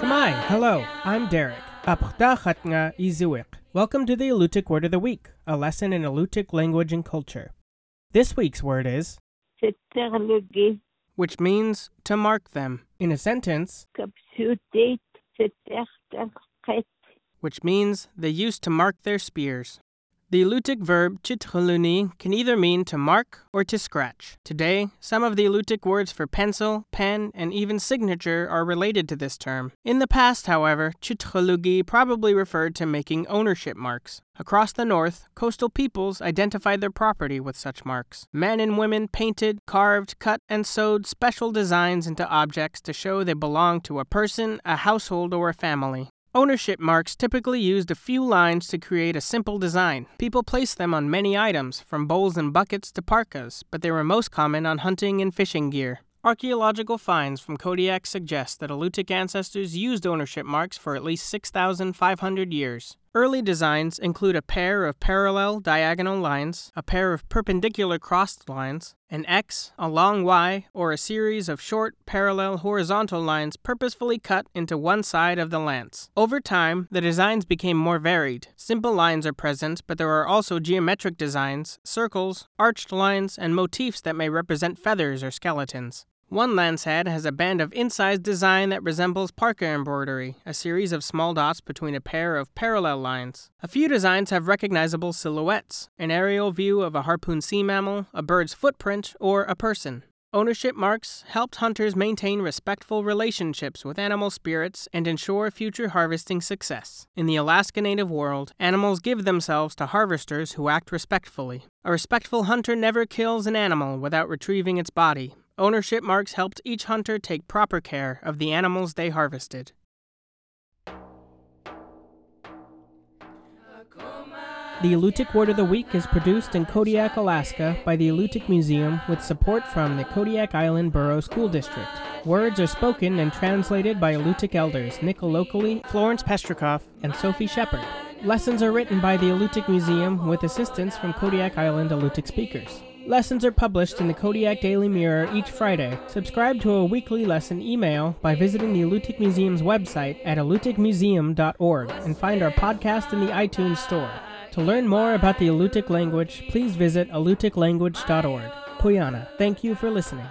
Cama'i, hello, I'm Derek. Welcome to the Alutiiq Word of the Week, a lesson in Alutiiq language and culture. This week's word is which means to mark them. In a sentence, which means they used to mark their spears. The Alutiiq verb chitchaluni can either mean to mark or to scratch. Today, some of the Alutiiq words for pencil, pen, and even signature are related to this term. In the past, however, chitchalugi probably referred to making ownership marks. Across the north, coastal peoples identified their property with such marks. Men and women painted, carved, cut, and sewed special designs into objects to show they belonged to a person, a household, or a family. Ownership marks typically used a few lines to create a simple design. People placed them on many items, from bowls and buckets to parkas, but they were most common on hunting and fishing gear. Archaeological finds from Kodiak suggest that Alutiiq ancestors used ownership marks for at least 6,500 years. Early designs include a pair of parallel diagonal lines, a pair of perpendicular crossed lines, an X, a long Y, or a series of short, parallel, horizontal lines purposefully cut into one side of the lance. Over time, the designs became more varied. Simple lines are present, but there are also geometric designs, circles, arched lines, and motifs that may represent feathers or skeletons. One lance head has a band of incised design that resembles parka embroidery, a series of small dots between a pair of parallel lines. A few designs have recognizable silhouettes, an aerial view of a harpoon sea mammal, a bird's footprint, or a person. Ownership marks helped hunters maintain respectful relationships with animal spirits and ensure future harvesting success. In the Alaska Native world, animals give themselves to harvesters who act respectfully. A respectful hunter never kills an animal without retrieving its body. Ownership marks helped each hunter take proper care of the animals they harvested. The Alutiiq Word of the Week is produced in Kodiak, Alaska by the Alutiiq Museum with support from the Kodiak Island Borough School District. Words are spoken and translated by Alutiiq elders Nick Alokli, Florence Pestrikoff, and Sophie Shepard. Lessons are written by the Alutiiq Museum with assistance from Kodiak Island Alutiiq speakers. Lessons are published in the Kodiak Daily Mirror each Friday. Subscribe to a weekly lesson email by visiting the Alutiiq Museum's website at alutiiqmuseum.org and find our podcast in the iTunes Store. To learn more about the Alutiiq language, please visit alutiiqlanguage.org. Quyanaa, thank you for listening.